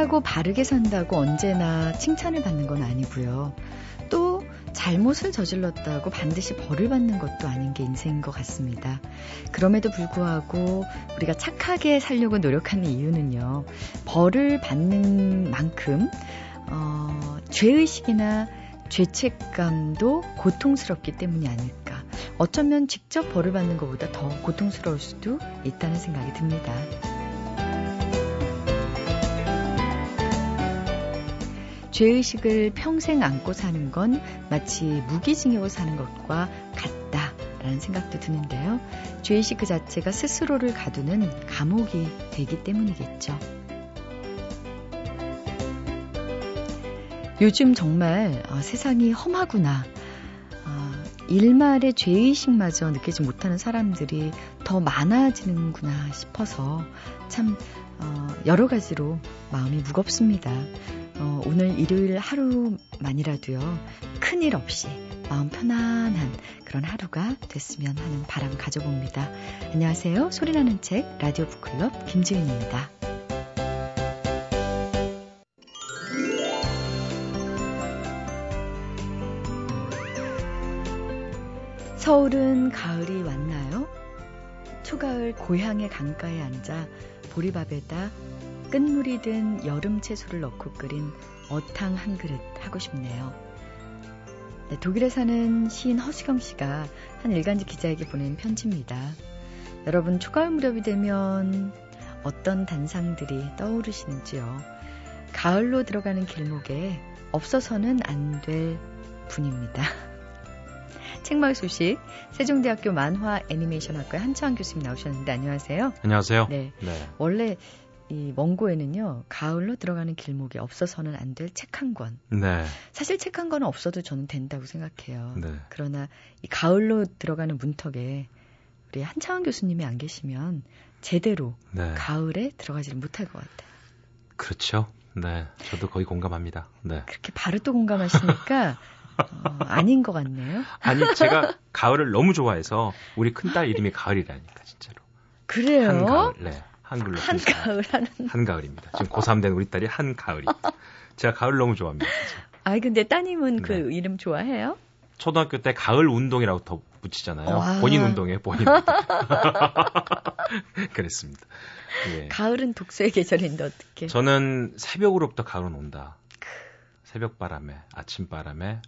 착하고 바르게 산다고 언제나 칭찬을 받는 건 아니고요. 또 잘못을 저질렀다고 반드시 벌을 받는 것도 아닌 게 인생인 것 같습니다. 그럼에도 불구하고 우리가 착하게 살려고 노력하는 이유는요. 벌을 받는 만큼 어, 죄의식이나 죄책감도 고통스럽기 때문이 아닐까. 어쩌면 직접 벌을 받는 것보다 더 고통스러울 수도 있다는 생각이 듭니다. 죄의식을 평생 안고 사는 건 마치 무기징역을 사는 것과 같다라는 생각도 드는데요. 죄의식 그 자체가 스스로를 가두는 감옥이 되기 때문이겠죠. 요즘 정말 어, 세상이 험하구나. 어, 일말의 죄의식마저 느끼지 못하는 사람들이 더 많아지는구나 싶어서 참 어, 여러 가지로 마음이 무겁습니다. 어, 오늘 일요일 하루만이라도요 큰일 없이 마음 편안한 그런 하루가 됐으면 하는 바람 가져봅니다. 안녕하세요. 소리나는 책 라디오 북클럽 김지은입니다. 서울은 가을이 왔나요? 초가을 고향의 강가에 앉아 보리밥에다 끝물이 든 여름 채소를 넣고 끓인 어탕 한 그릇 하고 싶네요. 네, 독일에 사는 시인 허수경 씨가 한 일간지 기자에게 보낸 편지입니다. 여러분 초가을 무렵이 되면 어떤 단상들이 떠오르시는지요? 가을로 들어가는 길목에 없어서는 안 될 분입니다. 책마을 소식 세종대학교 만화 애니메이션학과의 한창 교수님 나오셨는데 안녕하세요. 안녕하세요. 네. 네. 원래 이 원고에는요 가을로 들어가는 길목에 없어서는 안 될 책 한 권. 네. 사실 책 한 권은 없어도 저는 된다고 생각해요. 네. 그러나 이 가을로 들어가는 문턱에 우리 한창원 교수님이 안 계시면 제대로 네. 가을에 들어가지를 못할 것 같아요. 그렇죠. 네, 저도 거의 공감합니다. 네. 그렇게 바로 또 공감하시니까 어, 아닌 것 같네요. 아니, 제가 가을을 너무 좋아해서 우리 큰딸 이름이 가을이라니까, 진짜로. 그래요? 한가을, 네. 한글로. 한가을 하는. 한가을입니다. 지금 고3 된 우리 딸이 한가을이. 제가 가을 너무 좋아합니다. 진짜. 아이, 근데 따님은 그 네. 그 이름 좋아해요? 초등학교 때 가을 운동이라고 더 붙이잖아요. 와. 본인 운동에 본인. 그랬습니다. 예. 가을은 독서의 계절인데 어떻게? 저는 새벽으로부터 가을은 온다. 새벽 바람에, 아침 바람에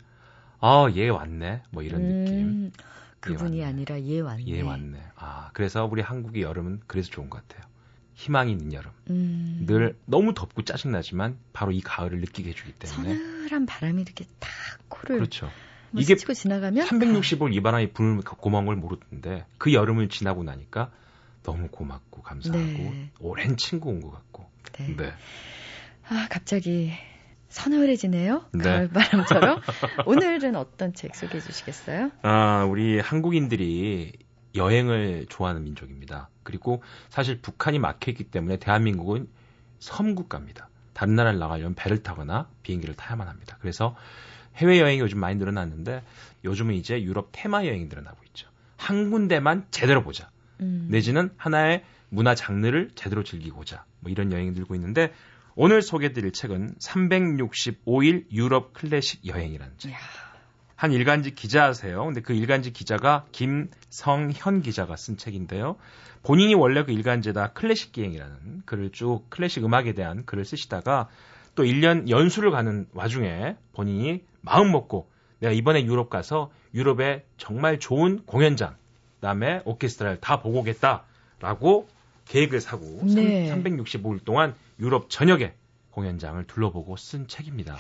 아, 얘 왔네. 뭐 이런 음, 느낌. 그분이 아니라 얘 왔네. 얘 왔네. 아, 그래서 우리 한국의 여름은 그래서 좋은 것 같아요. 희망이 있는 여름. 음. 늘 너무 덥고 짜증나지만 바로 이 가을을 느끼게 해주기 때문에. 서늘한 바람이 이렇게 탁 코를. 그렇죠. 뭐 이게 치고 지나가면 365일 이 바람이 부는 고마운 걸 모르는데 그 여름을 지나고 나니까 너무 고맙고 감사하고 네. 오랜 친구 온 것 같고. 네. 네. 아 갑자기 서늘해지네요. 네. 가을바람처럼. 오늘은 어떤 책 소개해 주시겠어요? 아, 우리 한국인들이 여행을 좋아하는 민족입니다. 그리고 사실 북한이 막혀 있기 때문에 대한민국은 섬국가입니다. 다른 나라를 나가려면 배를 타거나 비행기를 타야만 합니다. 그래서 해외여행이 요즘 많이 늘어났는데 요즘은 이제 유럽 테마 여행이 늘어나고 있죠. 한 군데만 제대로 보자. 음. 내지는 하나의 문화 장르를 제대로 즐기고자. 뭐 이런 여행이 늘고 있는데 오늘 소개드릴 책은 365일 유럽 클래식 여행이라는 책. 한 일간지 기자세요. 근데 그 일간지 기자가 김성현 기자가 쓴 책인데요. 본인이 원래 그 일간지에다 클래식 기행이라는 글을 쭉 클래식 음악에 대한 글을 쓰시다가 또 1년 연수를 가는 와중에 본인이 마음 먹고 내가 이번에 유럽 가서 유럽의 정말 좋은 공연장, 그다음에 오케스트라를 다 보고 오겠다라고 계획을 사고 네. 365일 동안 유럽 전역의 공연장을 둘러보고 쓴 책입니다.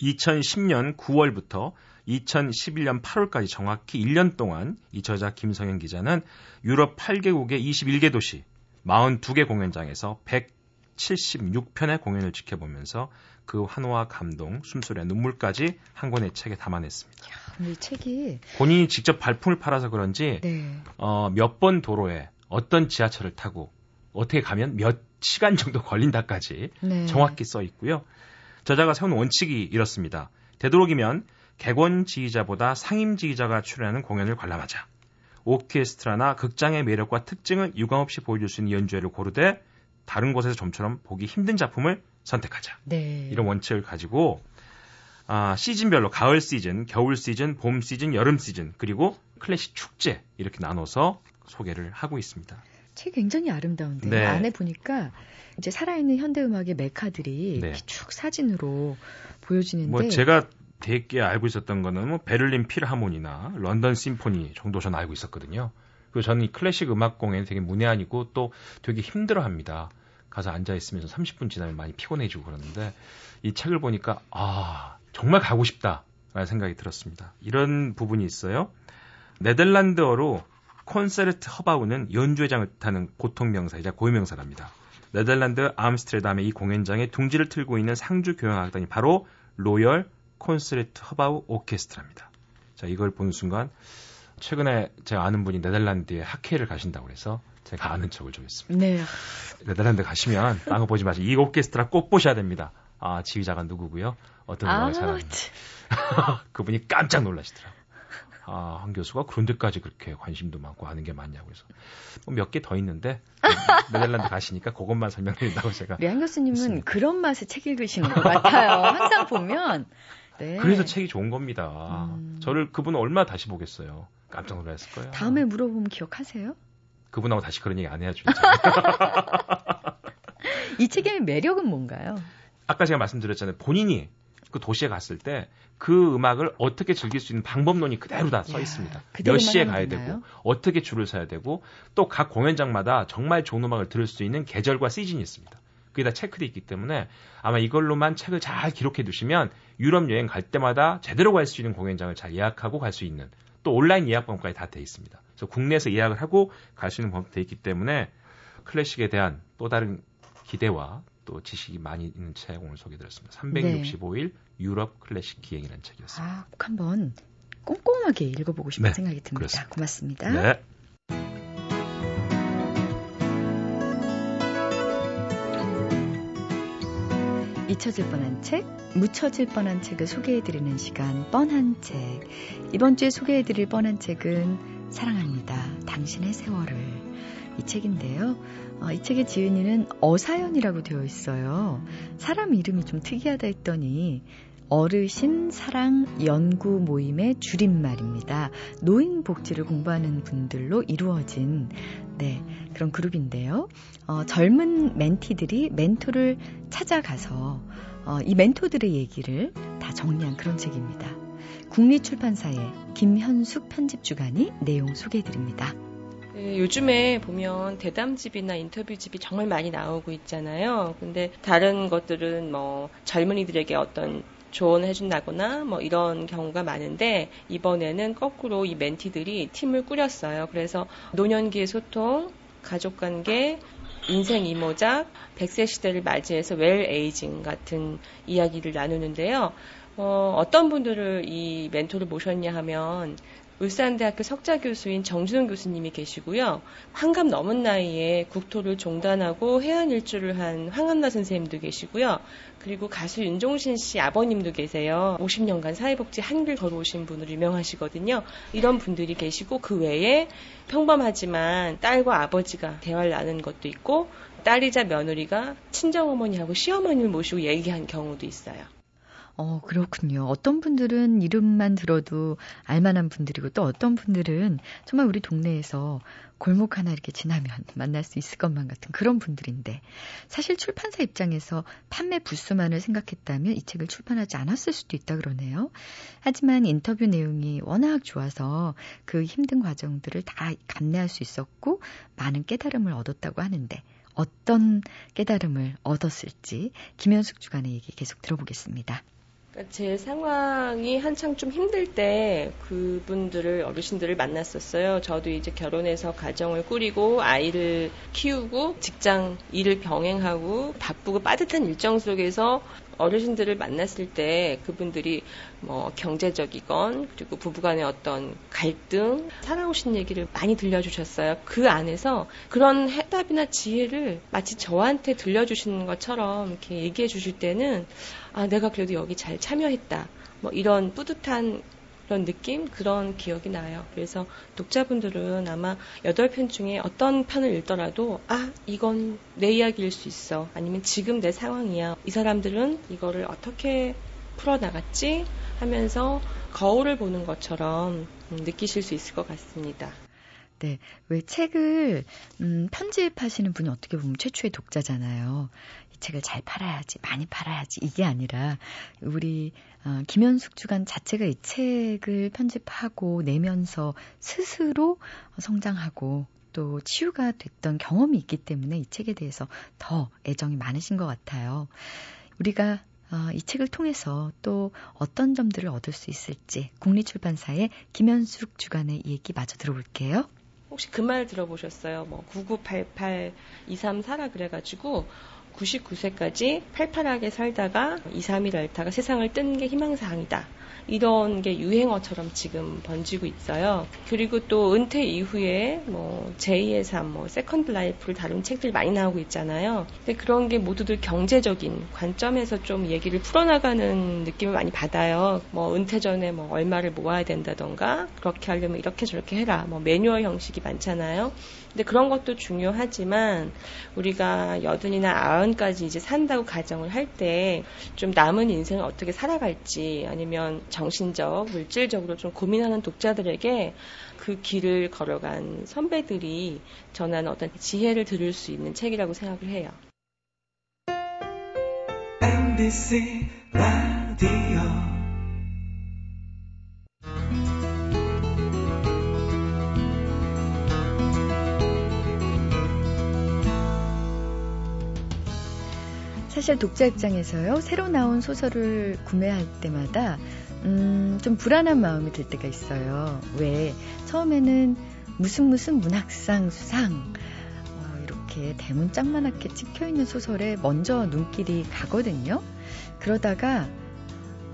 2010년 9월부터 2011년 8월까지 정확히 1년 동안 이 저자 김성현 기자는 유럽 8개국의 21개 도시 42개 공연장에서 176편의 공연을 지켜보면서 그 환호와 감동, 숨소리와 눈물까지 한 권의 책에 담아냈습니다. 야, 이 책이 본인이 직접 발품을 팔아서 그런지 네. 어, 몇 번 도로에 어떤 지하철을 타고 어떻게 가면 몇 시간 정도 걸린다까지 네. 정확히 써 있고요. 저자가 세운 원칙이 이렇습니다. 되도록이면 객원 지휘자보다 상임 지휘자가 출연하는 공연을 관람하자. 오케스트라나 극장의 매력과 특징을 유감없이 보여줄 수 있는 연주회를 고르되 다른 곳에서 좀처럼 보기 힘든 작품을 선택하자. 네. 이런 원칙을 가지고 아, 시즌별로 가을 시즌, 겨울 시즌, 봄 시즌, 여름 시즌 그리고 클래식 축제 이렇게 나눠서 소개를 하고 있습니다. 책 굉장히 아름다운데 네. 안에 보니까 이제 살아있는 현대 음악의 메카들이 네. 쭉 사진으로 보여지는데 뭐 제가 되게 알고 있었던 거는 뭐 베를린 필하모니나 런던 심포니 정도 저는 알고 있었거든요. 그리고 저는 이 클래식 음악 공연 되게 문외한이고 또 되게 힘들어합니다. 가서 앉아 있으면서 30분 지나면 많이 피곤해지고 그러는데 이 책을 보니까 아 정말 가고 싶다라는 생각이 들었습니다. 이런 부분이 있어요. 네덜란드어로 콘세르트 허바우는 연주회장을 뜻하는 고통명사이자 고유명사랍니다. 네덜란드 암스테르담의 이 공연장에 둥지를 틀고 있는 상주 교향악단이 바로 로열 콘세르트 허바우 오케스트라입니다. 자, 이걸 보는 순간 최근에 제가 아는 분이 네덜란드에 학회를 가신다고 그래서 제가 아는 척을 좀 했습니다. 네. 네덜란드 가시면 딴거 보지 마시고 이 오케스트라 꼭 보셔야 됩니다. 아, 지휘자가 누구고요? 어떤 아, 음악을 사랑하는 그분이 깜짝 놀라시더라고요. 아, 한 교수가 그런 데까지 그렇게 관심도 많고 하는 게 많냐고 해서 뭐 몇 개 더 있는데 네덜란드 가시니까 그것만 설명드린다고 제가 우리 한 교수님은 있습니다. 그런 맛에 책 읽으시는 것 같아요. 항상 보면. 네. 그래서 책이 좋은 겁니다. 음. 저를 그분은 얼마 다시 보겠어요. 깜짝 놀랐을 거예요. 다음에 물어보면 기억하세요? 그분하고 다시 그런 얘기 안 해야죠. 이 책의 매력은 뭔가요? 아까 제가 말씀드렸잖아요. 본인이 그 도시에 갔을 때 그 음악을 어떻게 즐길 수 있는 방법론이 그대로 다써 야, 있습니다. 몇 시에 가야 되나요? 되고 어떻게 줄을 서야 되고 또 각 공연장마다 정말 좋은 음악을 들을 수 있는 계절과 시즌이 있습니다. 그게 다 체크돼 있기 때문에 아마 이걸로만 책을 잘 기록해 두시면 유럽 여행 갈 때마다 제대로 갈 수 있는 공연장을 잘 예약하고 갈 수 있는 또 온라인 예약 방법까지 다 돼 있습니다. 그래서 국내에서 예약을 하고 갈 수 있는 방법도 돼 있기 때문에 클래식에 대한 또 다른 기대와 또 지식이 많이 있는 책 오늘 소개드렸습니다. 365일 유럽 클래식 기행이라는 책이었습니다. 아, 꼭 한번 꼼꼼하게 읽어보고 싶은 네, 생각이 듭니다. 그렇습니다. 고맙습니다. 네. 잊혀질 뻔한 책, 묻혀질 뻔한 책을 소개해드리는 시간, 뻔한 책. 이번 주에 소개해드릴 뻔한 책은 사랑합니다. 당신의 세월을. 이 책인데요. 어, 이 책의 지은이는 어사연이라고 되어 있어요. 사람 이름이 좀 특이하다 했더니 어르신 사랑 연구 모임의 줄임말입니다. 노인 복지를 공부하는 분들로 이루어진 네, 그런 그룹인데요. 어, 젊은 멘티들이 멘토를 찾아가서 어, 이 멘토들의 얘기를 다 정리한 그런 책입니다. 국립출판사의 김현숙 편집주간이 내용 소개해드립니다. 네, 요즘에 보면 대담집이나 인터뷰집이 정말 많이 나오고 있잖아요. 근데 다른 것들은 뭐 젊은이들에게 어떤 조언을 해준다거나 뭐 이런 경우가 많은데 이번에는 거꾸로 이 멘티들이 팀을 꾸렸어요. 그래서 노년기의 소통, 가족 관계, 인생 이모작, 100세 시대를 맞이해서 웰 에이징 같은 이야기를 나누는데요. 어, 어떤 분들을 이 멘토를 모셨냐 하면 울산대학교 석자 교수인 정준영 교수님이 계시고요. 환갑 넘은 나이에 국토를 종단하고 해안 일주를 한 황한나 선생님도 계시고요. 그리고 가수 윤종신 씨 아버님도 계세요. 50년간 사회복지 한길 걸어오신 분으로 유명하시거든요. 이런 분들이 계시고 그 외에 평범하지만 딸과 아버지가 대화를 나눈 것도 있고 딸이자 며느리가 친정어머니하고 시어머니를 모시고 얘기한 경우도 있어요. 어, 그렇군요. 어떤 분들은 이름만 들어도 알만한 분들이고 또 어떤 분들은 정말 우리 동네에서 골목 하나 이렇게 지나면 만날 수 있을 것만 같은 그런 분들인데 사실 출판사 입장에서 판매 부수만을 생각했다면 이 책을 출판하지 않았을 수도 있다 그러네요. 하지만 인터뷰 내용이 워낙 좋아서 그 힘든 과정들을 다 감내할 수 있었고 많은 깨달음을 얻었다고 하는데 어떤 깨달음을 얻었을지 김현숙 주간의 얘기 계속 들어보겠습니다. 그러니까 제 상황이 한창 좀 힘들 때 그분들을 어르신들을 만났었어요. 저도 이제 결혼해서 가정을 꾸리고 아이를 키우고 직장 일을 병행하고 바쁘고 빠듯한 일정 속에서 어르신들을 만났을 때 그분들이 뭐 경제적이건 그리고 부부간의 어떤 갈등 살아오신 얘기를 많이 들려주셨어요. 그 안에서 그런 해답이나 지혜를 마치 저한테 들려주시는 것처럼 이렇게 얘기해 주실 때는 아 내가 그래도 여기 잘 참여했다. 뭐 이런 뿌듯한 그런 느낌, 그런 기억이 나요. 그래서 독자분들은 아마 8편 중에 어떤 편을 읽더라도, 아, 이건 내 이야기일 수 있어. 아니면 지금 내 상황이야. 이 사람들은 이거를 어떻게 풀어나갔지? 하면서 거울을 보는 것처럼 느끼실 수 있을 것 같습니다. 네. 왜 책을, 음, 편집하시는 분이 어떻게 보면 최초의 독자잖아요. 이 책을 잘 팔아야지, 많이 팔아야지, 이게 아니라, 우리, 어, 김현숙 주간 자체가 이 책을 편집하고 내면서 스스로 성장하고 또 치유가 됐던 경험이 있기 때문에 이 책에 대해서 더 애정이 많으신 것 같아요. 우리가 어, 이 책을 통해서 또 어떤 점들을 얻을 수 있을지 국립출판사의 김현숙 주간의 얘기 마저 들어볼게요. 혹시 그 말 들어보셨어요? 뭐 9988 234라 그래가지고 99세까지 팔팔하게 살다가 2, 3일 앓다가 세상을 뜨는 게 희망사항이다. 이런 게 유행어처럼 지금 번지고 있어요. 그리고 또 은퇴 이후에 뭐 제2의 삶, 뭐 second life를 다룬 책들 많이 나오고 있잖아요. 근데 그런 게 모두들 경제적인 관점에서 좀 얘기를 풀어나가는 느낌을 많이 받아요. 뭐 은퇴 전에 뭐 얼마를 모아야 된다던가 그렇게 하려면 이렇게 저렇게 해라. 뭐 매뉴얼 형식이 많잖아요. 근데 그런 것도 중요하지만 우리가 여든이나 아흔 까지 이제 산다고 가정을 할 때 좀 남은 인생을 어떻게 살아갈지 아니면 정신적, 물질적으로 좀 고민하는 독자들에게 그 길을 걸어간 선배들이 전하는 어떤 지혜를 들을 수 있는 책이라고 생각을 해요. MBC 라디오 사실 독자 입장에서요, 새로 나온 소설을 구매할 때마다, 음, 좀 불안한 마음이 들 때가 있어요. 왜? 처음에는 무슨 무슨 문학상 수상, 어, 이렇게 대문짝만하게 찍혀있는 소설에 먼저 눈길이 가거든요. 그러다가,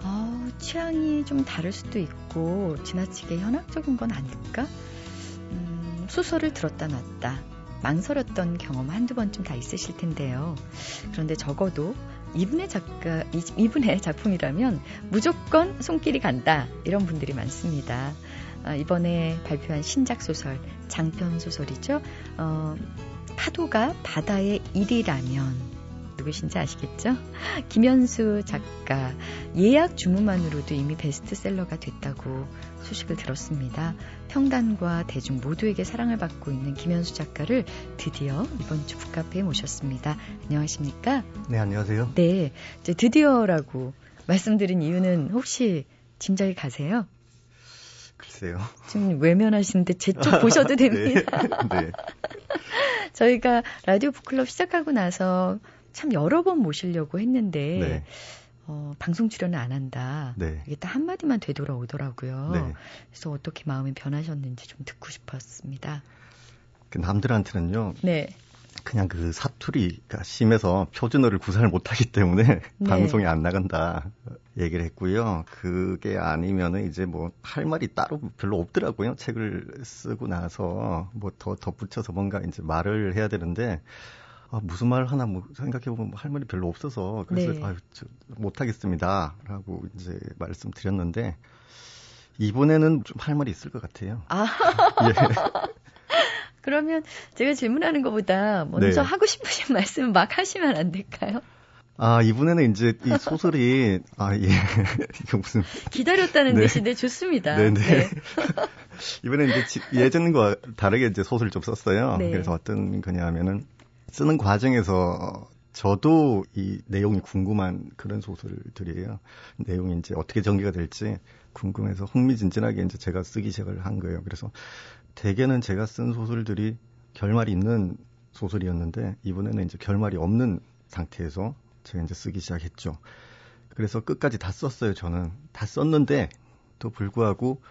어, 취향이 좀 다를 수도 있고, 지나치게 현학적인 건 아닐까? 음, 소설을 들었다 놨다. 망설였던 경험 한두 번쯤 다 있으실 텐데요. 그런데 적어도 이분의 작가, 이분의 작품이라면 무조건 손길이 간다. 이런 분들이 많습니다. 아, 이번에 발표한 신작 소설, 장편 소설이죠. 어, 파도가 바다의 일이라면 누구신지 아시겠죠? 김현수 작가 예약 주문만으로도 이미 베스트셀러가 됐다고 소식을 들었습니다. 평단과 대중 모두에게 사랑을 받고 있는 김현수 작가를 드디어 이번 주 북카페에 모셨습니다. 안녕하십니까? 네, 안녕하세요. 네, 이제 드디어라고 말씀드린 이유는 혹시 짐작이 가세요? 글쎄요. 지금 외면하시는데 제쪽 보셔도 네. 됩니다. 네. 네. 저희가 라디오 북클럽 시작하고 나서 참 여러 번 모시려고 했는데 네. 어, 방송 출연을 안 한다. 네. 이게 딱 한마디만 되돌아오더라고요. 네. 그래서 어떻게 마음이 변하셨는지 좀 듣고 싶었습니다. 그 남들한테는요. 네. 그냥 그 사투리가 심해서 표준어를 구사를 못하기 때문에 네. 방송이 안 나간다 얘기를 했고요. 그게 아니면은 이제 뭐 할 말이 따로 별로 없더라고요. 책을 쓰고 나서 뭐 더 덧붙여서 뭔가 이제 말을 해야 되는데 아, 무슨 말 하나 뭐 생각해보면 할 말이 별로 없어서 그래서 네. 아, 못하겠습니다 라고 이제 말씀드렸는데 이번에는 좀 할 말이 있을 것 같아요. 아. 예. 그러면 제가 질문하는 것보다 먼저 네. 하고 싶으신 말씀 막 하시면 안 될까요? 아, 이번에는 이제 이 소설이, 아, 예. 이거 무슨. 기다렸다는 네. 뜻인데 좋습니다. 네네. 네. 네. 이번에 이제 예전과 다르게 이제 소설을 좀 썼어요. 네. 그래서 어떤 거냐 하면은 쓰는 과정에서 저도 이 내용이 궁금한 그런 소설들이에요. 내용이 이제 어떻게 전개가 될지 궁금해서 흥미진진하게 이제 제가 쓰기 시작을 한 거예요. 그래서 대개는 제가 쓴 소설들이 결말이 있는 소설이었는데 이번에는 이제 결말이 없는 상태에서 제가 이제 쓰기 시작했죠. 그래서 끝까지 다 썼어요, 저는. 다 썼는데 또 불구하고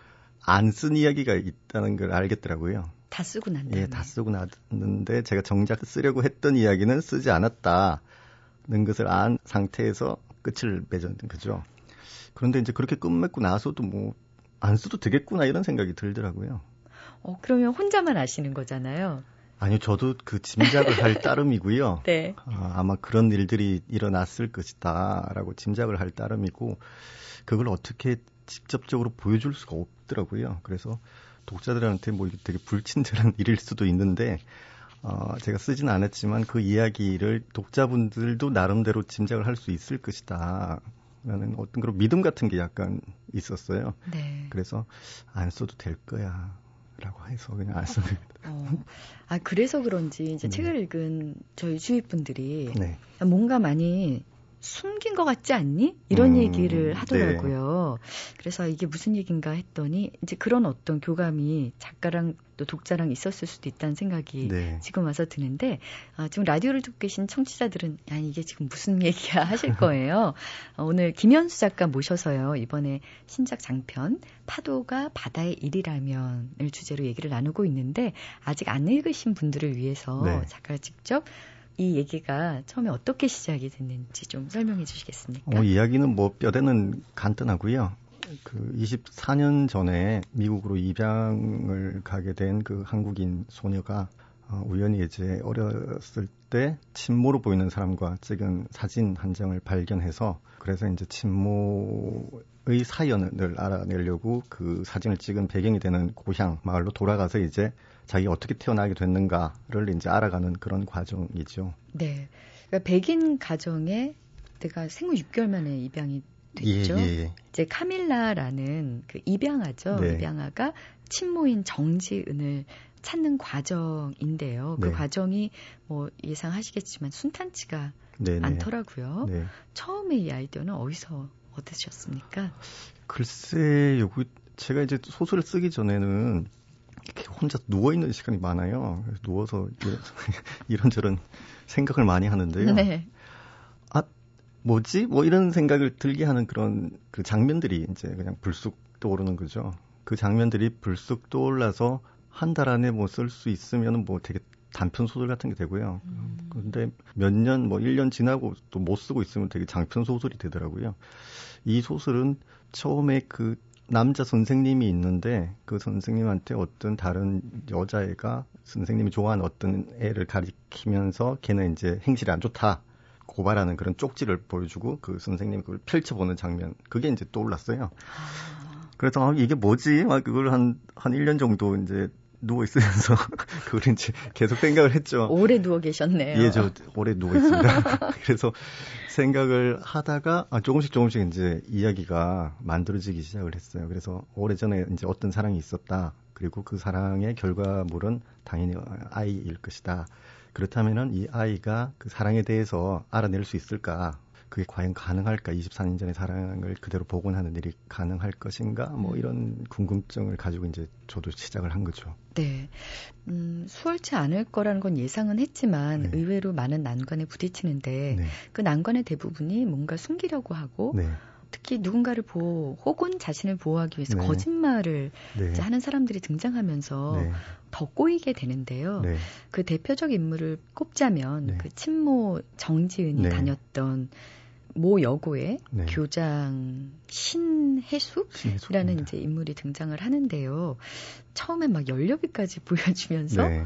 안 쓴 이야기가 있다는 걸 알겠더라고요. 다 쓰고 난 다음에. 예, 다 쓰고 났는데 제가 정작 쓰려고 했던 이야기는 쓰지 않았다는 것을 안 상태에서 끝을 맺은 거죠. 그런데 이제 그렇게 끝맺고 나서도 뭐 안 써도 되겠구나 이런 생각이 들더라고요. 어, 그러면 혼자만 아시는 거잖아요. 아니요, 저도 그 짐작을 할 따름이고요. 네. 아, 아마 그런 일들이 일어났을 것이다라고 짐작을 할 따름이고 그걸 어떻게 직접적으로 보여줄 수가 없더라고요. 그래서 독자들한테 뭐 되게 불친절한 일일 수도 있는데 어, 제가 쓰진 않았지만 그 이야기를 독자분들도 나름대로 짐작을 할 수 있을 것이다. 라는 어떤 그런 믿음 같은 게 약간 있었어요. 네. 그래서 안 써도 될 거야. 라고 해서 그냥 안 썼습니다. 어, 아, 그래서 그런지 이제 네. 책을 읽은 저희 주위 분들이 네. 뭔가 많이 숨긴 것 같지 않니? 이런 음, 얘기를 하더라고요. 네. 그래서 이게 무슨 얘기인가 했더니 이제 그런 어떤 교감이 작가랑 또 독자랑 있었을 수도 있다는 생각이 네. 지금 와서 드는데 아, 지금 라디오를 듣고 계신 청취자들은 아니 이게 지금 무슨 얘기야 하실 거예요. 어, 오늘 김현수 작가 모셔서요 이번에 신작 장편 파도가 바다의 일이라면을 주제로 얘기를 나누고 있는데 아직 안 읽으신 분들을 위해서 네. 작가가 직접 이 얘기가 처음에 어떻게 시작이 됐는지 좀 설명해 주시겠습니까? 어, 이야기는 뭐 뼈대는 간단하고요. 그 24년 전에 미국으로 입양을 가게 된 그 한국인 소녀가 어, 우연히 이제 어렸을 때 친모로 보이는 사람과 찍은 사진 한 장을 발견해서 그래서 이제 친모 의 사연을 알아내려고 그 사진을 찍은 배경이 되는 고향 마을로 돌아가서 이제 자기가 어떻게 태어나게 됐는가를 이제 알아가는 그런 과정이죠. 네. 그러니까 백인 가정에 내가 생후 6개월 만에 입양이 됐죠. 예, 예, 예. 이제 카밀라라는 그 입양아죠. 네. 입양아가 친모인 정지은을 찾는 과정인데요. 그 네. 과정이 뭐 예상하시겠지만 순탄치가 네, 네. 않더라고요. 네. 처음에 이 아이디어는 어디서 얻으셨습니까? 글쎄요, 그 제가 이제 소설을 쓰기 전에는 이렇게 혼자 누워 있는 시간이 많아요. 누워서 이런저런 생각을 많이 하는데요. 네. 아 뭐지? 뭐 이런 생각을 들게 하는 그런 그 장면들이 이제 그냥 불쑥 떠오르는 거죠. 그 장면들이 불쑥 떠올라서 한 달 안에 뭐 쓸 수 있으면 뭐 되게 단편 소설 같은 게 되고요. 음. 근데 몇 년, 뭐 1년 지나고 또 못 쓰고 있으면 되게 장편 소설이 되더라고요. 이 소설은 처음에 그 남자 선생님이 있는데 그 선생님한테 어떤 다른 여자애가 선생님이 좋아하는 어떤 애를 가리키면서 걔는 이제 행실이 안 좋다. 고발하는 그런 쪽지를 보여주고 그 선생님이 그걸 펼쳐보는 장면. 그게 이제 떠올랐어요. 아. 그래서 아, 이게 뭐지? 막 그걸 한, 한 1년 정도 이제 누워 있으면서 그걸 이제 계속 생각을 했죠. 오래 누워 계셨네요. 예, 저 오래 누워 있습니다. 그래서 생각을 하다가 아, 조금씩 조금씩 이제 이야기가 만들어지기 시작을 했어요. 그래서 오래전에 이제 어떤 사랑이 있었다. 그리고 그 사랑의 결과물은 당연히 아이일 것이다. 그렇다면은 이 아이가 그 사랑에 대해서 알아낼 수 있을까? 그게 과연 가능할까? 24년 전의 사랑을 그대로 복원하는 일이 가능할 것인가? 뭐 음. 이런 궁금증을 가지고 이제 저도 시작을 한 거죠. 네. 음, 수월치 않을 거라는 건 예상은 했지만 네. 의외로 많은 난관에 부딪히는데 네. 그 난관의 대부분이 뭔가 숨기려고 하고 네. 특히 누군가를 보호 혹은 자신을 보호하기 위해서 네. 거짓말을 네. 하는 사람들이 등장하면서 네. 더 꼬이게 되는데요. 네. 그 대표적 인물을 꼽자면 네. 그 친모 정지은이 네. 다녔던 모 여고의 네. 교장 신혜숙이라는 이제 인물이 등장을 하는데요. 처음에 막 연료비까지 보여주면서 네.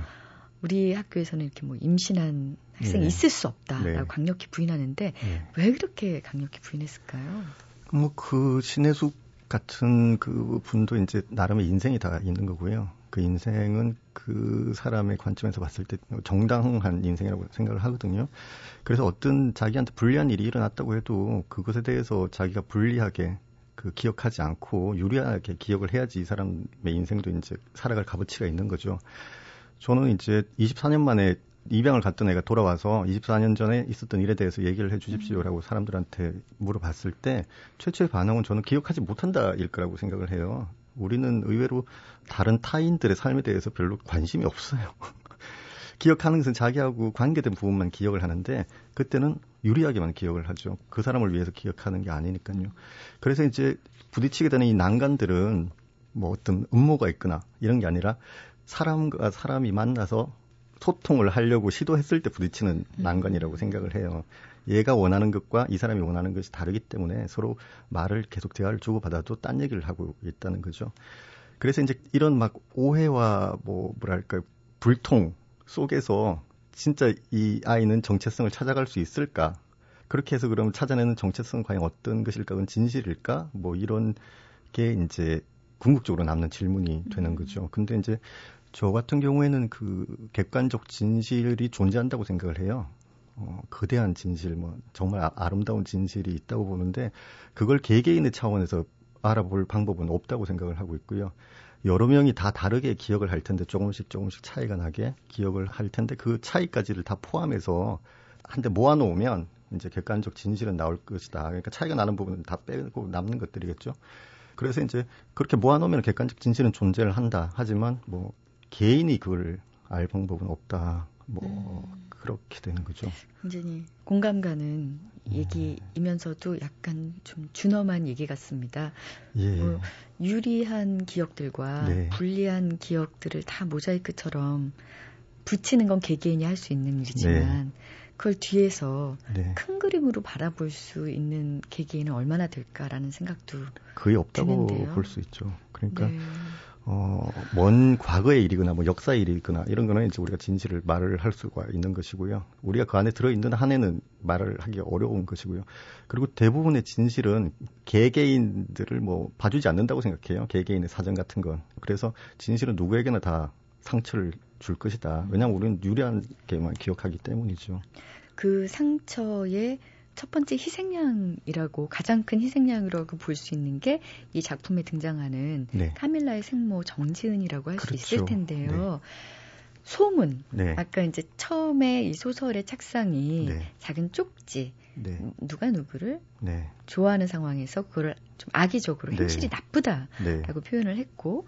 우리 학교에서는 이렇게 뭐 임신한 학생이 네. 있을 수 없다라고 네. 강력히 부인하는데 네. 왜 그렇게 강력히 부인했을까요? 뭐 그 신혜숙 같은 그 분도 이제 나름의 인생이 다 있는 거고요. 그 인생은 그 사람의 관점에서 봤을 때 정당한 인생이라고 생각을 하거든요. 그래서 어떤 자기한테 불리한 일이 일어났다고 해도 그것에 대해서 자기가 불리하게 그 기억하지 않고 유리하게 기억을 해야지 이 사람의 인생도 이제 살아갈 값어치가 있는 거죠. 저는 이제 24년 만에 입양을 갔던 애가 돌아와서 24년 전에 있었던 일에 대해서 얘기를 해 주십시오라고 사람들한테 물어봤을 때 최초의 반응은 저는 기억하지 못한다일 거라고 생각을 해요. 우리는 의외로 다른 타인들의 삶에 대해서 별로 관심이 없어요. 기억하는 것은 자기하고 관계된 부분만 기억을 하는데 그때는 유리하게만 기억을 하죠. 그 사람을 위해서 기억하는 게 아니니까요. 그래서 이제 부딪히게 되는 이 난간들은 뭐 어떤 음모가 있거나 이런 게 아니라 사람과 사람이 만나서 소통을 하려고 시도했을 때 부딪히는 음. 난관이라고 생각을 해요. 얘가 원하는 것과 이 사람이 원하는 것이 다르기 때문에 서로 말을 계속 대화를 주고받아도 딴 얘기를 하고 있다는 거죠. 그래서 이제 이런 막 오해와 뭐 뭐랄까 불통 속에서 진짜 이 아이는 정체성을 찾아갈 수 있을까? 그렇게 해서 그럼 찾아내는 정체성은 과연 어떤 것일까? 그건 진실일까? 뭐 이런 게 이제 궁극적으로 남는 질문이 되는 음. 거죠. 근데 이제 저 같은 경우에는 그 객관적 진실이 존재한다고 생각을 해요. 어, 거대한 진실, 뭐, 정말 아, 름다운 진실이 있다고 보는데, 그걸 개개인의 차원에서 알아볼 방법은 없다고 생각을 하고 있고요. 여러 명이 다 다르게 기억을 할 텐데, 조금씩 조금씩 차이가 나게 기억을 할 텐데, 그 차이까지를 다 포함해서 한데 모아놓으면, 이제 객관적 진실은 나올 것이다. 그러니까 차이가 나는 부분은 다 빼고 남는 것들이겠죠. 그래서 이제 그렇게 모아놓으면 객관적 진실은 존재를 한다. 하지만 뭐 개인이 그걸 알 방법은 없다. 뭐 음. 그렇게 되는 거죠. 굉장히 공감 가는 음. 얘기이면서도 약간 좀 준엄한 얘기 같습니다. 예. 뭐 유리한 기억들과 네. 불리한 기억들을 다 모자이크처럼 붙이는 건 개개인이 할 수 있는 일이지만 네. 그걸 뒤에서 네. 큰 그림으로 바라볼 수 있는 개개인은 얼마나 될까라는 생각도 거의 없다고 볼 수 있죠. 그러니까 네. 어, 먼 과거의 일이거나 뭐 역사의 일이거나 이런 거는 이제 우리가 진실을 말을 할 수가 있는 것이고요. 우리가 그 안에 들어있는 한에는 말을 하기가 어려운 것이고요. 그리고 대부분의 진실은 개개인들을 뭐 봐주지 않는다고 생각해요. 개개인의 사정 같은 건. 그래서 진실은 누구에게나 다 상처를 줄 것이다. 왜냐하면 우리는 유리한 게만 기억하기 때문이죠. 그 상처의 첫 번째 희생양이라고 가장 큰 희생양이라고 볼수 있는 게 이 작품에 등장하는 네. 카밀라의 생모 정지은이라고 할수 그렇죠. 있을 텐데요. 네. 소문. 네. 아까 이제 처음에 이 소설의 착상이 네. 작은 쪽지. 네. 누가 누구를 네. 좋아하는 상황에서 그걸 좀 악의적으로 행실이 나쁘다라고 표현을 했고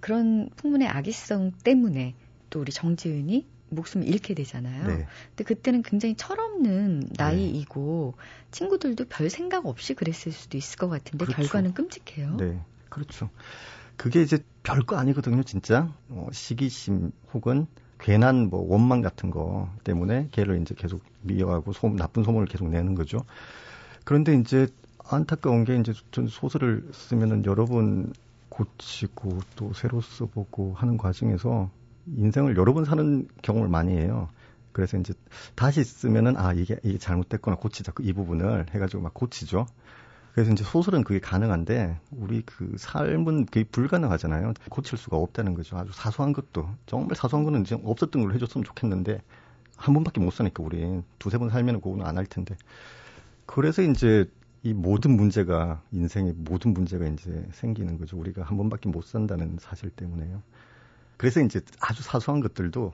그런 풍문의 악의성 때문에 또 우리 정지은이 목숨을 잃게 되잖아요. 네. 근데 그때는 굉장히 철없는 나이이고 네. 친구들도 별 생각 없이 그랬을 수도 있을 것 같은데 그렇죠. 결과는 끔찍해요. 네, 그렇죠. 그게 이제 별거 아니거든요, 진짜. 어, 시기심 혹은 괜한 뭐 원망 같은 거 때문에 걔를 이제 계속 미워하고 소문, 나쁜 소문을 계속 내는 거죠. 그런데 이제 안타까운 게 이제 전 소설을 쓰면은 여러 번 고치고 또 새로 써보고 하는 과정에서 인생을 여러 번 사는 경험을 많이 해요. 그래서 이제 다시 쓰면은 아 이게 이게 잘못됐거나 고치자 그이 부분을 해가지고 막 고치죠. 그래서 이제 소설은 그게 가능한데 우리 그 삶은 그게 불가능하잖아요. 고칠 수가 없다는 거죠. 아주 사소한 것도 정말 사소한 거는 이제 없었던 걸로 해줬으면 좋겠는데 한 번밖에 못 사니까 우리 두세 번 살면 그거는 안 할 텐데. 그래서 이제 이 모든 문제가 인생의 모든 문제가 이제 생기는 거죠. 우리가 한 번밖에 못 산다는 사실 때문에요. 그래서 이제 아주 사소한 것들도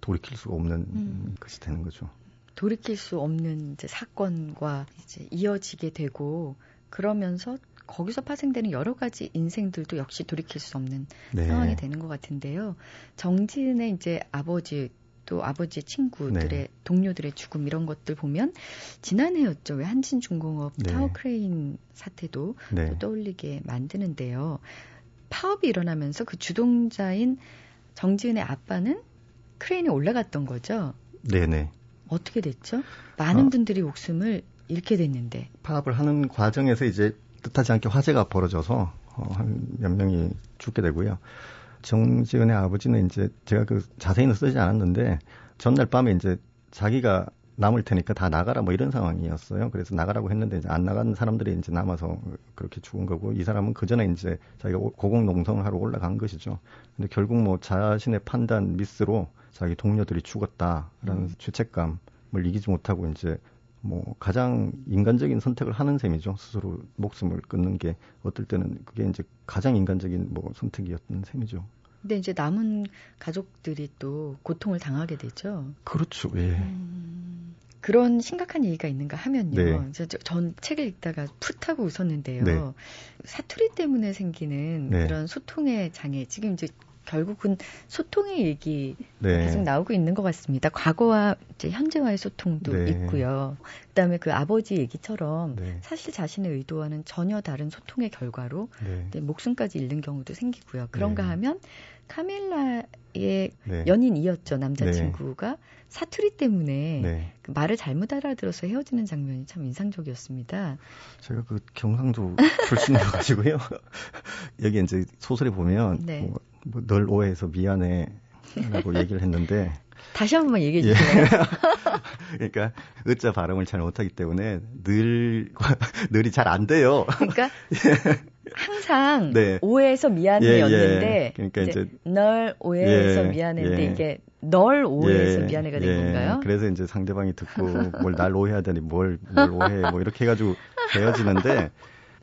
돌이킬 수가 없는 음. 것이 되는 거죠. 돌이킬 수 없는 이제 사건과 이제 이어지게 되고 그러면서 거기서 파생되는 여러 가지 인생들도 역시 돌이킬 수 없는 네. 상황이 되는 것 같은데요. 정진의 이제 아버지 또 아버지의 친구들의 네. 동료들의 죽음 이런 것들 보면 지난해였죠. 왜 한진중공업 네. 타워크레인 사태도 네. 또 떠올리게 만드는데요. 파업이 일어나면서 그 주동자인 정지은의 아빠는 크레인에 올라갔던 거죠. 네네. 어떻게 됐죠? 많은 어, 분들이 목숨을 잃게 됐는데. 파업을 하는 과정에서 이제 뜻하지 않게 화재가 벌어져서 어, 한 몇 명이 죽게 되고요. 정지은의 아버지는 이제 제가 그 자세히는 쓰지 않았는데 전날 밤에 이제 자기가 남을 테니까 다 나가라 뭐 이런 상황이었어요. 그래서 나가라고 했는데 이제 안 나간 사람들이 이제 남아서 그렇게 죽은 거고 이 사람은 그 전에 이제 자기가 고공 농성을 하러 올라간 것이죠. 근데 결국 뭐 자신의 판단 미스로 자기 동료들이 죽었다라는 음. 죄책감을 이기지 못하고 이제 뭐 가장 인간적인 선택을 하는 셈이죠. 스스로 목숨을 끊는 게 어떨 때는 그게 이제 가장 인간적인 뭐 선택이었던 셈이죠. 근데 이제 남은 가족들이 또 고통을 당하게 되죠. 그렇죠. 예. 음. 그런 심각한 얘기가 있는가 하면요. 네. 저, 전 책을 읽다가 풋 하고 웃었는데요. 네. 사투리 때문에 생기는 네. 그런 소통의 장애. 지금 이제 결국은 소통의 얘기 네. 계속 나오고 있는 것 같습니다. 과거와 이제 현재와의 소통도 네. 있고요. 그다음에 그 아버지 얘기처럼 네. 사실 자신의 의도와는 전혀 다른 소통의 결과로 네. 목숨까지 잃는 경우도 생기고요. 그런가 네. 하면 카밀라의 네. 연인이었죠 남자친구가 사투리 때문에 그 말을 잘못 알아들어서 헤어지는 장면이 참 인상적이었습니다. 제가 그 경상도 출신이어가지고요. 여기 이제 소설에 보면 뭐뭐 널 오해해서 미안해. 라고 얘기를 했는데. 다시 한 번만 얘기해 주세요. 예. 그러니까 의자 발음을 잘 못하기 때문에 늘 늘이 잘 안 돼요. 그러니까 항상 네. 오해해서 미안해였는데 예, 예. 그러니까 이제, 널 오해해서 예, 미안했는데 예. 이게 널 오해해서 예, 미안해가 된 건가요? 그래서 이제 상대방이 듣고 뭘 날 오해하다니 뭘, 뭘 오해해 뭐 이렇게 해가지고 헤어지는데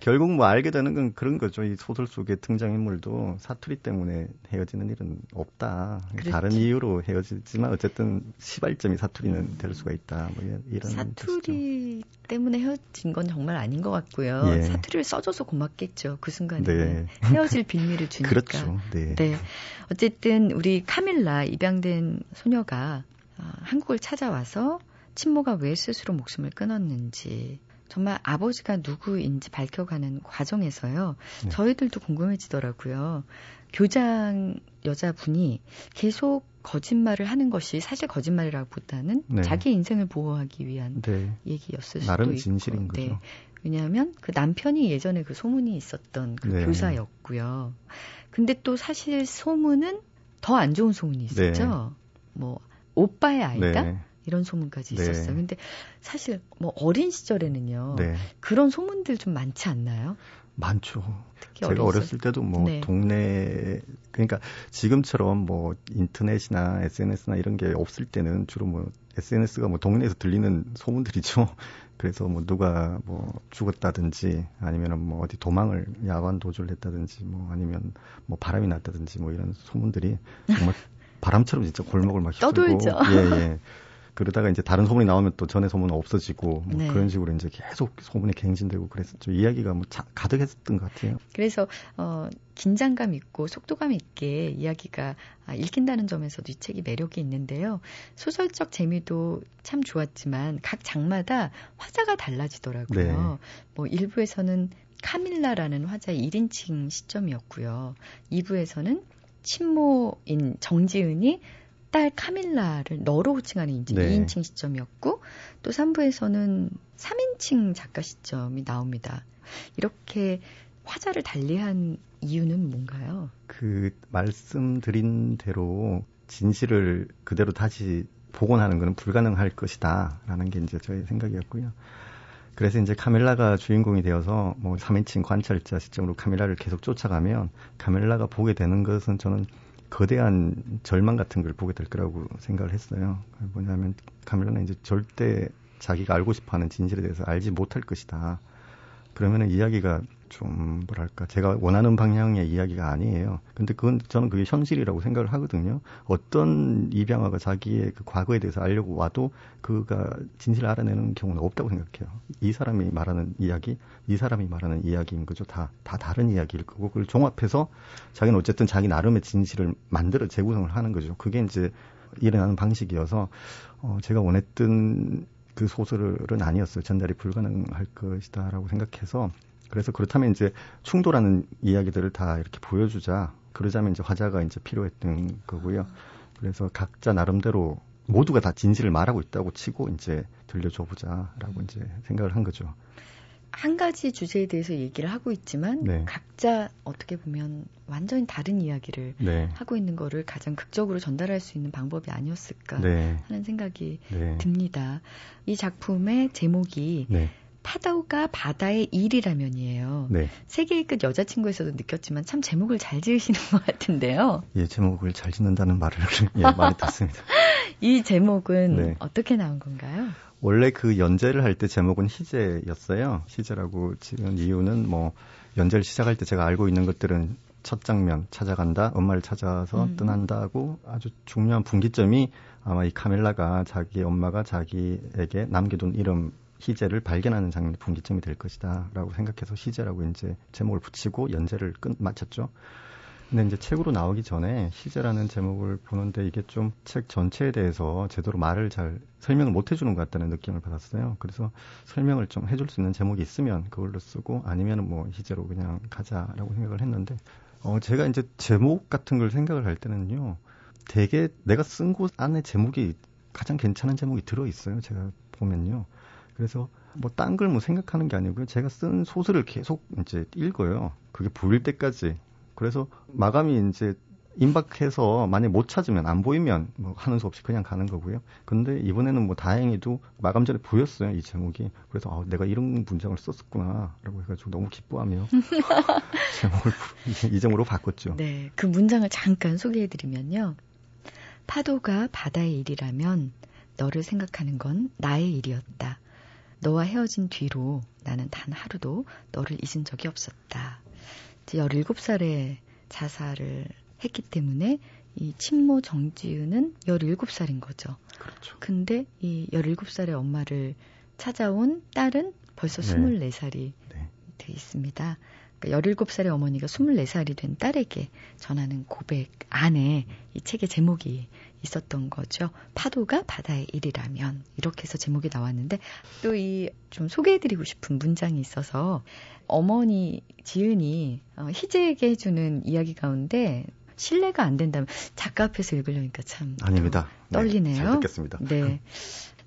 결국 뭐 알게 되는 건 그런 거죠. 이 소설 속의 등장인물도 사투리 때문에 헤어지는 일은 없다. 그렇지. 다른 이유로 헤어지지만 어쨌든 시발점이 사투리는 될 수가 있다. 뭐 이런 사투리 뜻이죠. 때문에 헤어진 건 정말 아닌 것 같고요. 예. 사투리를 써줘서 고맙겠죠. 그 순간에 네. 헤어질 빌미를 주니까. 그렇죠. 네. 네. 어쨌든 우리 카밀라 입양된 소녀가 어, 한국을 찾아와서 친모가 왜 스스로 목숨을 끊었는지 정말 아버지가 누구인지 밝혀가는 과정에서요. 네. 저희들도 궁금해지더라고요. 교장 여자분이 계속 거짓말을 하는 것이 사실 거짓말이라기보다는 네. 자기 인생을 보호하기 위한 네. 얘기였을 수도 나름 있고. 진실인 거죠. 네. 왜냐하면 그 남편이 예전에 그 소문이 있었던 그 네. 교사였고요. 근데 또 사실 소문은 더 안 좋은 소문이 있었죠. 네. 뭐 오빠의 아이다. 네. 이런 소문까지 네. 있었어요. 근데 사실 뭐 어린 시절에는요. 네. 그런 소문들 좀 많지 않나요? 많죠. 제가 어렸을 때도 뭐 네. 동네 그러니까 지금처럼 뭐 인터넷이나 SNS나 이런 게 없을 때는 주로 뭐 SNS가 뭐 동네에서 들리는 소문들이죠. 그래서 뭐 누가 뭐 죽었다든지 아니면은 뭐 어디 도망을 야간 도주를 했다든지 뭐 아니면 뭐 바람이 났다든지 뭐 이런 소문들이 정말 바람처럼 진짜 골목을 막 휘둘고 떠돌죠. 예, 예. 그러다가 이제 다른 소문이 나오면 또 전에 소문은 없어지고 뭐 네. 그런 식으로 이제 계속 소문이 갱신되고 그랬었죠. 이야기가 뭐 자, 가득했었던 것 같아요. 그래서 어 긴장감 있고 속도감 있게 이야기가 아, 읽힌다는 점에서도 이 책이 매력이 있는데요. 소설적 재미도 참 좋았지만 각 장마다 화자가 달라지더라고요. 네. 뭐 일부에서는 카밀라라는 화자의 1인칭 시점이었고요. 2부에서는 친모인 정지은이 딸 카밀라를 너로 호칭하는 이제 네. 2인칭 시점이었고 또 3부에서는 3인칭 작가 시점이 나옵니다. 이렇게 화자를 달리한 이유는 뭔가요? 그 말씀드린 대로 진실을 그대로 다시 복원하는 것은 불가능할 것이다라는 게 이제 저의 생각이었고요. 그래서 이제 카밀라가 주인공이 되어서 뭐 3인칭 관찰자 시점으로 카밀라를 계속 쫓아가면 카밀라가 보게 되는 것은 저는 거대한 절망 같은 걸 보게 될 거라고 생각을 했어요. 뭐냐면 카밀라는 이제 절대 자기가 알고 싶어하는 진실에 대해서 알지 못할 것이다. 그러면은 이야기가 좀 뭐랄까 제가 원하는 방향의 이야기가 아니에요. 근데 그건 저는 그게 현실이라고 생각을 하거든요. 어떤 입양아가 자기의 그 과거에 대해서 알려고 와도 그가 진실을 알아내는 경우는 없다고 생각해요. 이 사람이 말하는 이야기, 이 사람이 말하는 이야기인 거죠. 다, 다 다른 이야기일 거고 그걸 종합해서 자기는 어쨌든 자기 나름의 진실을 만들어 재구성을 하는 거죠. 그게 이제 일어나는 방식이어서 어, 제가 원했던 그 소설은 아니었어요. 전달이 불가능할 것이다라고 생각해서 그래서 그렇다면 이제 충돌하는 이야기들을 다 이렇게 보여주자. 그러자면 이제 화자가 이제 필요했던 거고요. 그래서 각자 나름대로 모두가 다 진실을 말하고 있다고 치고 이제 들려줘 보자라고 이제 생각을 한 거죠. 한 가지 주제에 대해서 얘기를 하고 있지만 네. 각자 어떻게 보면 완전히 다른 이야기를 네. 하고 있는 거를 가장 극적으로 전달할 수 있는 방법이 아니었을까 네. 하는 생각이 네. 듭니다. 이 작품의 제목이 네. 파도가 바다의 일이라면이에요. 네. 세계의 끝 여자친구에서도 느꼈지만 참 제목을 잘 지으시는 것 같은데요. 예, 제목을 잘 짓는다는 말을 예, 많이 듣습니다. 이 제목은 네. 어떻게 나온 건가요? 원래 그 연재를 할 때 제목은 희재였어요. 희재라고 지은 이유는 뭐 연재를 시작할 때 제가 알고 있는 것들은 첫 장면 찾아간다, 엄마를 찾아서 음. 떠난다고 아주 중요한 분기점이 아마 이 카멜라가 자기 엄마가 자기에게 남겨둔 이름 희재를 발견하는 장면이 분기점이 될 것이다라고 생각해서 희재라고 이제 제목을 붙이고 연재를 끝 마쳤죠. 근데 이제 책으로 나오기 전에 희재라는 제목을 보는데 이게 좀 책 전체에 대해서 제대로 말을 잘 설명을 못 해주는 것 같다는 느낌을 받았어요. 그래서 설명을 좀 해줄 수 있는 제목이 있으면 그걸로 쓰고 아니면은 뭐 희재로 그냥 가자라고 생각을 했는데 어 제가 이제 제목 같은 걸 생각을 할 때는요. 되게 내가 쓴 곳 안에 제목이 가장 괜찮은 제목이 들어 있어요. 제가 보면요. 그래서 뭐 딴 걸 뭐 생각하는 게 아니고요. 제가 쓴 소설을 계속 이제 읽어요. 그게 보일 때까지. 그래서 마감이 이제 임박해서 만약 못 찾으면 안 보이면 뭐 하는 수 없이 그냥 가는 거고요. 근데 이번에는 뭐 다행히도 마감 전에 보였어요 이 제목이. 그래서 아, 내가 이런 문장을 썼었구나라고 해가지고 너무 기뻐하며 제목을 이 제목으로 바꿨죠. 네, 그 문장을 잠깐 소개해드리면요. 파도가 바다의 일이라면 너를 생각하는 건 나의 일이었다. 너와 헤어진 뒤로 나는 단 하루도 너를 잊은 적이 없었다. 17살에 자살을 했기 때문에 이 친모 정지은은 17살인 거죠. 그렇죠. 근데 이 17살의 엄마를 찾아온 딸은 벌써 네. 24살이 네. 돼 있습니다. 그러니까 17살의 어머니가 24살이 된 딸에게 전하는 고백 안에 이 책의 제목이 있었던 거죠. 파도가 바다의 일이라면 이렇게 해서 제목이 나왔는데 또 이 좀 소개해드리고 싶은 문장이 있어서 어머니 지은이 어, 희재에게 해주는 이야기 가운데 신뢰가 안 된다면 작가 앞에서 읽으려니까 참 아닙니다. 네, 떨리네요. 네, 잘 듣겠습니다. 네.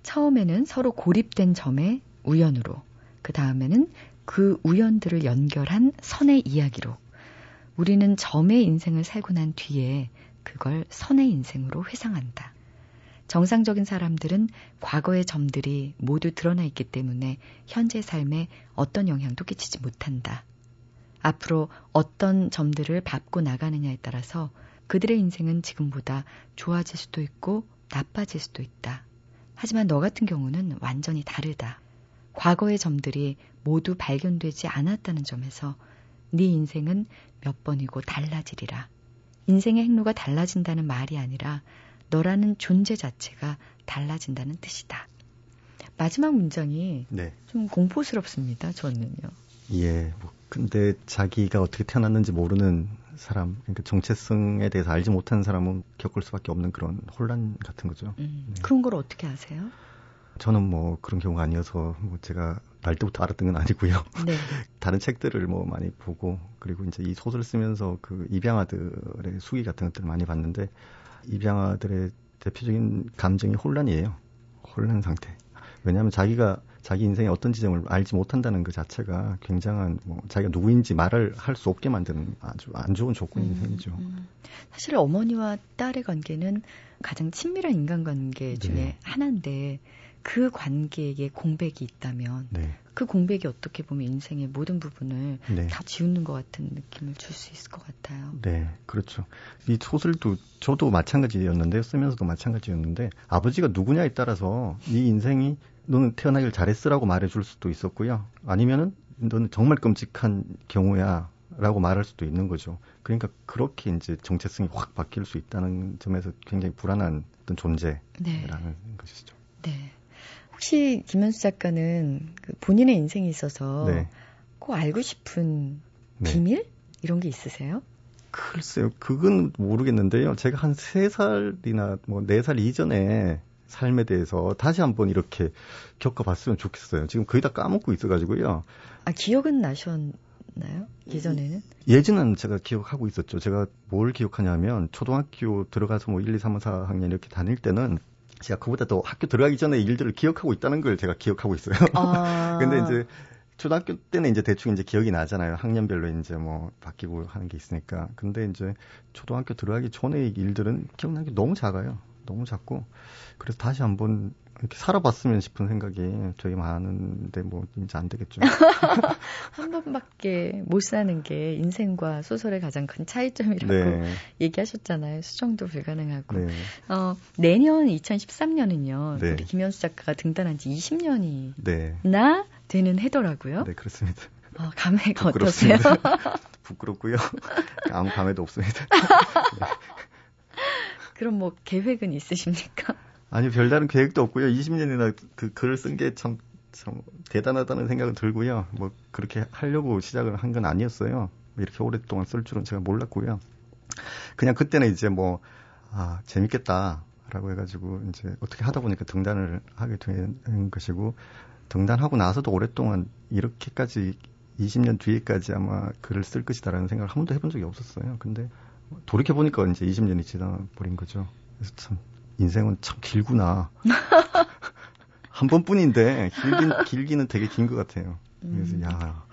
처음에는 서로 고립된 점의 우연으로, 그 다음에는 그 우연들을 연결한 선의 이야기로, 우리는 점의 인생을 살고 난 뒤에 그걸 선의 인생으로 회상한다. 정상적인 사람들은 과거의 점들이 모두 드러나 있기 때문에 현재 삶에 어떤 영향도 끼치지 못한다. 앞으로 어떤 점들을 밟고 나가느냐에 따라서 그들의 인생은 지금보다 좋아질 수도 있고 나빠질 수도 있다. 하지만 너 같은 경우는 완전히 다르다. 과거의 점들이 모두 발견되지 않았다는 점에서 네 인생은 몇 번이고 달라지리라. 인생의 행로가 달라진다는 말이 아니라 너라는 존재 자체가 달라진다는 뜻이다. 마지막 문장이 네. 좀 공포스럽습니다. 저는요. 예, 뭐 근데 자기가 어떻게 태어났는지 모르는 사람, 그러니까 정체성에 대해서 알지 못하는 사람은 겪을 수밖에 없는 그런 혼란 같은 거죠. 음, 네. 그런 걸 어떻게 아세요? 저는 뭐 그런 경우가 아니어서 뭐 제가 날 때부터 알았던 건 아니고요. 네. 다른 책들을 뭐 많이 보고 그리고 이제 이 소설을 쓰면서 그 입양아들의 수기 같은 것들을 많이 봤는데 입양아들의 대표적인 감정이 혼란이에요. 혼란 상태. 왜냐하면 자기가 자기 인생의 어떤 지점을 알지 못한다는 그 자체가 굉장한 뭐 자기가 누구인지 말을 할 수 없게 만드는 아주 안 좋은 조건인 음, 셈이죠. 음. 사실 어머니와 딸의 관계는 가장 친밀한 인간관계 중에 네. 하나인데 그 관계에 공백이 있다면 네. 그 공백이 어떻게 보면 인생의 모든 부분을 네. 다 지우는 것 같은 느낌을 줄 수 있을 것 같아요. 네, 그렇죠. 이 소설도 저도 마찬가지였는데 쓰면서도 마찬가지였는데 아버지가 누구냐에 따라서 이 인생이 너는 태어나길 잘했으라고 말해줄 수도 있었고요. 아니면은 너는 정말 끔찍한 경우야. 라고 말할 수도 있는 거죠. 그러니까 그렇게 이제 정체성이 확 바뀔 수 있다는 점에서 굉장히 불안한 어떤 존재라는 네. 것이죠. 네. 혹시 김현수 작가는 그 본인의 인생에 있어서 네. 꼭 알고 싶은 네. 비밀 이런 게 있으세요? 글쎄요, 그건 모르겠는데요. 제가 한 3살이나 뭐 4살 이전에 삶에 대해서 다시 한번 이렇게 겪어봤으면 좋겠어요. 지금 거의 다 까먹고 있어가지고요. 아, 기억은 나셨나요? 예전에는? 예전은 제가 기억하고 있었죠. 제가 뭘 기억하냐면, 초등학교 들어가서 뭐 1, 2, 3, 4학년 이렇게 다닐 때는 제가 그보다 더 학교 들어가기 전에 일들을 기억하고 있다는 걸 제가 기억하고 있어요. 아. 근데 이제 초등학교 때는 이제 대충 이제 기억이 나잖아요. 학년별로 이제 뭐 바뀌고 하는 게 있으니까. 근데 이제 초등학교 들어가기 전의 일들은 기억나기 너무 작아요. 너무 작고 그래서 다시 한번 이렇게 살아봤으면 싶은 생각이 되게 많은데 뭐 이제 안 되겠죠. 한 번밖에 못 사는 게 인생과 소설의 가장 큰 차이점이라고 네. 얘기하셨잖아요. 수정도 불가능하고. 네. 어, 내년 2013년은요. 네. 우리 김현수 작가가 등단한 지 20년이 나 되는 해더라고요. 네, 그렇습니다. 어, 감회가 어떠세요? 부끄럽고요. 아무 감회도 없습니다. 그럼 뭐 계획은 있으십니까? 아니 별다른 계획도 없고요. 20년이나 그 글을 쓴 게 참 참 대단하다는 생각은 들고요. 뭐 그렇게 하려고 시작을 한 건 아니었어요. 이렇게 오랫동안 쓸 줄은 제가 몰랐고요. 그냥 그때는 이제 뭐 아, 재밌겠다라고 해가지고 이제 어떻게 하다 보니까 등단을 하게 된 것이고 등단하고 나서도 오랫동안 이렇게까지 20년 뒤에까지 아마 글을 쓸 것이다라는 생각을 한 번도 해본 적이 없었어요. 근데 돌이켜 보니까 이제 20년이 지나 버린 거죠. 그래서 참 인생은 참 길구나. 한 번뿐인데 길긴 길기는 되게 긴 것 같아요. 그래서 음. 야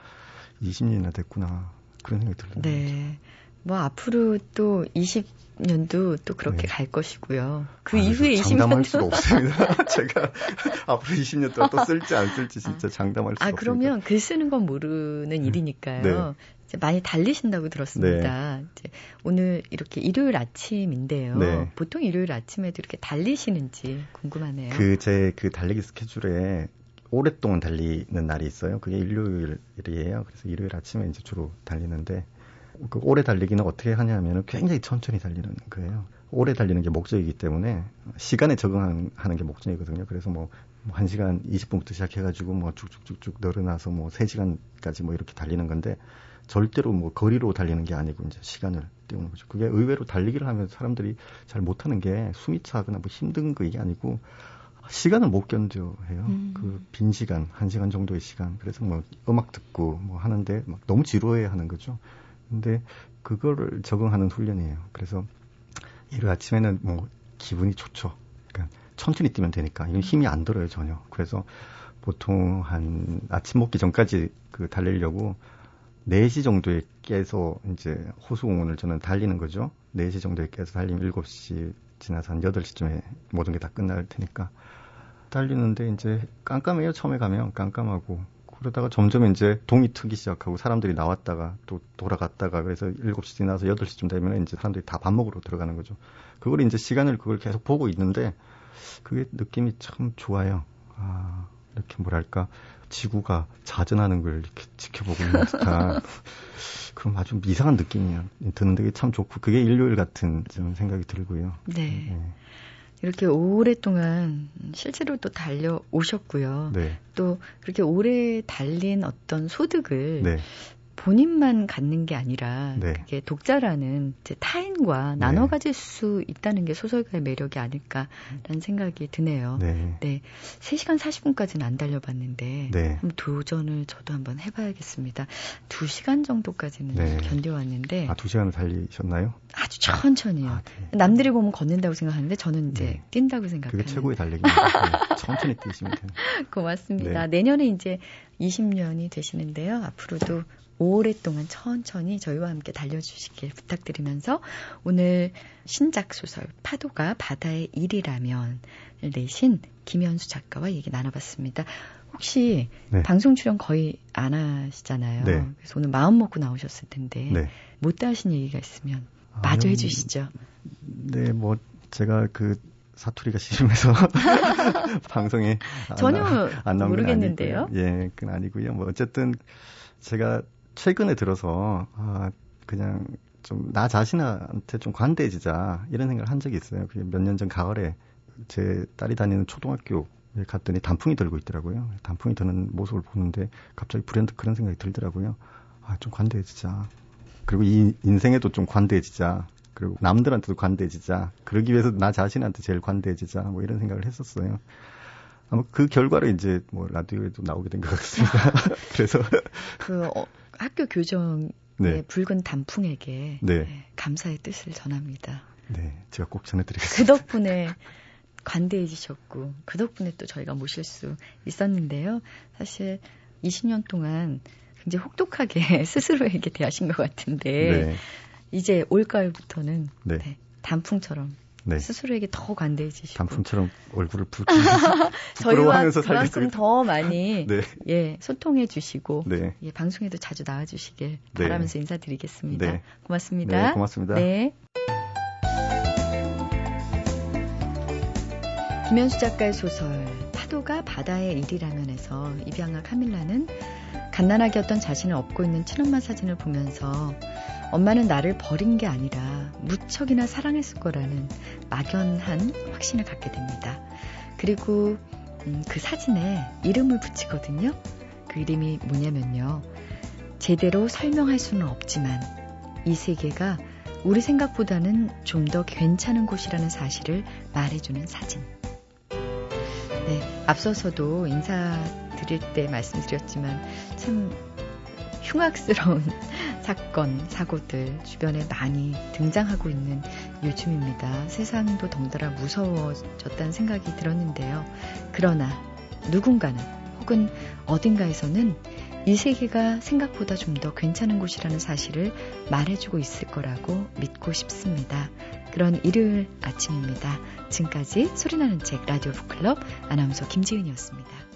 20년이나 됐구나 그런 생각이 들어요. 네. 뭐 앞으로 또 20년도 또 그렇게 네. 갈 것이고요. 그 아, 이후에 20년 장담할 수가 없습니다. 제가 앞으로 20년 동안 또 쓸지 안 쓸지 진짜 아. 장담할 수가 없습니다. 아 그러면 글 쓰는 건 모르는 네. 일이니까요. 네. 많이 달리신다고 들었습니다. 네. 이제 오늘 이렇게 일요일 아침인데요. 네. 보통 일요일 아침에도 이렇게 달리시는지 궁금하네요. 그 제그 그 달리기 스케줄에 오랫동안 달리는 날이 있어요. 그게 일요일이에요. 그래서 일요일 아침에 이제 주로 달리는데 그 오래 달리기는 어떻게 하냐면은 굉장히 천천히 달리는 거예요. 오래 달리는 게 목적이기 때문에 시간에 적응하는 게 목적이거든요. 그래서 뭐, 1시간 뭐 20분부터 시작해가지고 뭐 쭉쭉쭉쭉 늘어나서 뭐 3시간까지 뭐 이렇게 달리는 건데 절대로 뭐 거리로 달리는 게 아니고 이제 시간을 때우는 거죠. 그게 의외로 달리기를 하면 사람들이 잘 못하는 게 숨이 차거나 뭐 힘든 거 이게 아니고 시간을 못 견뎌해요. 음. 그빈 시간, 한 시간 정도의 시간. 그래서 뭐 음악 듣고 뭐 하는데 막 너무 지루해 하는 거죠. 근데 그거를 적응하는 훈련이에요. 그래서 일요일 아침에는 뭐 기분이 좋죠. 그러니까 천천히 뛰면 되니까 이건 힘이 안 들어요 전혀. 그래서 보통 한 아침 먹기 전까지 그 달리려고 4시 정도에 깨서 이제 호수공원을 저는 달리는 거죠. 4시 정도에 깨서 달리면 7시 지나서 한 8시쯤에 모든 게 다 끝날 테니까 달리는데 이제 깜깜해요. 처음에 가면 깜깜하고 그러다가 점점 이제 동이 트기 시작하고 사람들이 나왔다가 또 돌아갔다가 그래서 7시 지나서 8시쯤 되면 이제 사람들이 다 밥 먹으러 들어가는 거죠. 그걸 이제 시간을 그걸 계속 보고 있는데 그게 느낌이 참 좋아요. 아, 이렇게 뭐랄까 지구가 자전하는 걸 이렇게 지켜보고 있는 듯한 그럼 아주 이상한 느낌이 드는데 참 좋고 그게 일요일 같은 좀 생각이 들고요. 네. 네. 이렇게 오랫동안 실제로 또 달려오셨고요. 네. 또 그렇게 오래 달린 어떤 소득을 네. 본인만 갖는 게 아니라 네. 그게 독자라는 타인과 네. 나눠 가질 수 있다는 게 소설가의 매력이 아닐까라는 생각이 드네요. 네. 네. 3시간 40분까지는 안 달려봤는데 네. 도전을 저도 한번 해 봐야겠습니다. 2시간 정도까지는 네. 견뎌왔는데 아, 2시간을 달리셨나요? 아주 천천히요. 아, 네. 남들이 보면 걷는다고 생각하는데 저는 이제 네. 뛴다고 생각해요. 그게 최고의 달리기입니다. 천천히 뛰시면 돼요. 고맙습니다. 내년에 이제 20년이 되시는데요. 앞으로도 오랫동안 천천히 저희와 함께 달려주시길 부탁드리면서 오늘 신작 소설 파도가 바다의 일이라면 내신 김현수 작가와 얘기 나눠봤습니다. 혹시 네. 방송 출연 거의 안 하시잖아요. 네. 그래서 오늘 마음 먹고 나오셨을 텐데 네. 못다 하신 얘기가 있으면 마저 해주시죠. 네, 뭐 제가 그 사투리가 심해서 방송에 전혀 안, 안 모르겠는데요. 예, 그건 아니고요. 뭐 어쨌든 제가 최근에 들어서 아 그냥 좀 나 자신한테 좀 관대해지자 이런 생각을 한 적이 있어요. 그게 몇 년 전 가을에 제 딸이 다니는 초등학교에 갔더니 단풍이 들고 있더라고요. 단풍이 드는 모습을 보는데 갑자기 불현듯 그런 생각이 들더라고요. 아, 좀 관대해지자. 그리고 이 인생에도 좀 관대해지자. 그리고 남들한테도 관대해지자. 그러기 위해서 나 자신한테 제일 관대해지자. 뭐 이런 생각을 했었어요. 아마 그 결과로 이제 뭐 라디오에도 나오게 된 것 같습니다. 그래서 그 어, 학교 교정의 네. 붉은 단풍에게 네. 네, 감사의 뜻을 전합니다. 네, 제가 꼭 전해드리겠습니다. 그 덕분에 관대해지셨고 그 덕분에 또 저희가 모실 수 있었는데요. 사실 20년 동안 굉장히 혹독하게 스스로에게 대하신 것 같은데 네. 이제 올가을부터는 네. 네, 단풍처럼 네. 스스로에게 더 관대해지시고 단풍처럼 얼굴을 붉 저희와 그만큼 더 많이 네. 예 소통해 주시고 네. 예, 방송에도 자주 나와 주시길 네. 바라면서 인사드리겠습니다. 네. 고맙습니다. 네, 고맙습니다. 네. 김현수 작가의 소설 파도가 바다의 일이라면에서 입양아 카밀라는 갓난아기 였던 자신을 업고 있는 친엄마 사진을 보면서 엄마는 나를 버린 게 아니라 무척이나 사랑했을 거라는 막연한 확신을 갖게 됩니다. 그리고 음, 그 사진에 이름을 붙이거든요. 그 이름이 뭐냐면요. 제대로 설명할 수는 없지만 이 세계가 우리 생각보다는 좀 더 괜찮은 곳이라는 사실을 말해주는 사진. 네, 앞서서도 인사드릴 때 말씀드렸지만 참 흉악스러운 사건, 사고들 주변에 많이 등장하고 있는 요즘입니다. 세상도 덩달아 무서워졌다는 생각이 들었는데요. 그러나 누군가는 혹은 어딘가에서는 이 세계가 생각보다 좀 더 괜찮은 곳이라는 사실을 말해주고 있을 거라고 믿고 싶습니다. 그런 일요일 아침입니다. 지금까지 소리나는 책 라디오 북클럽 아나운서 김지은이었습니다.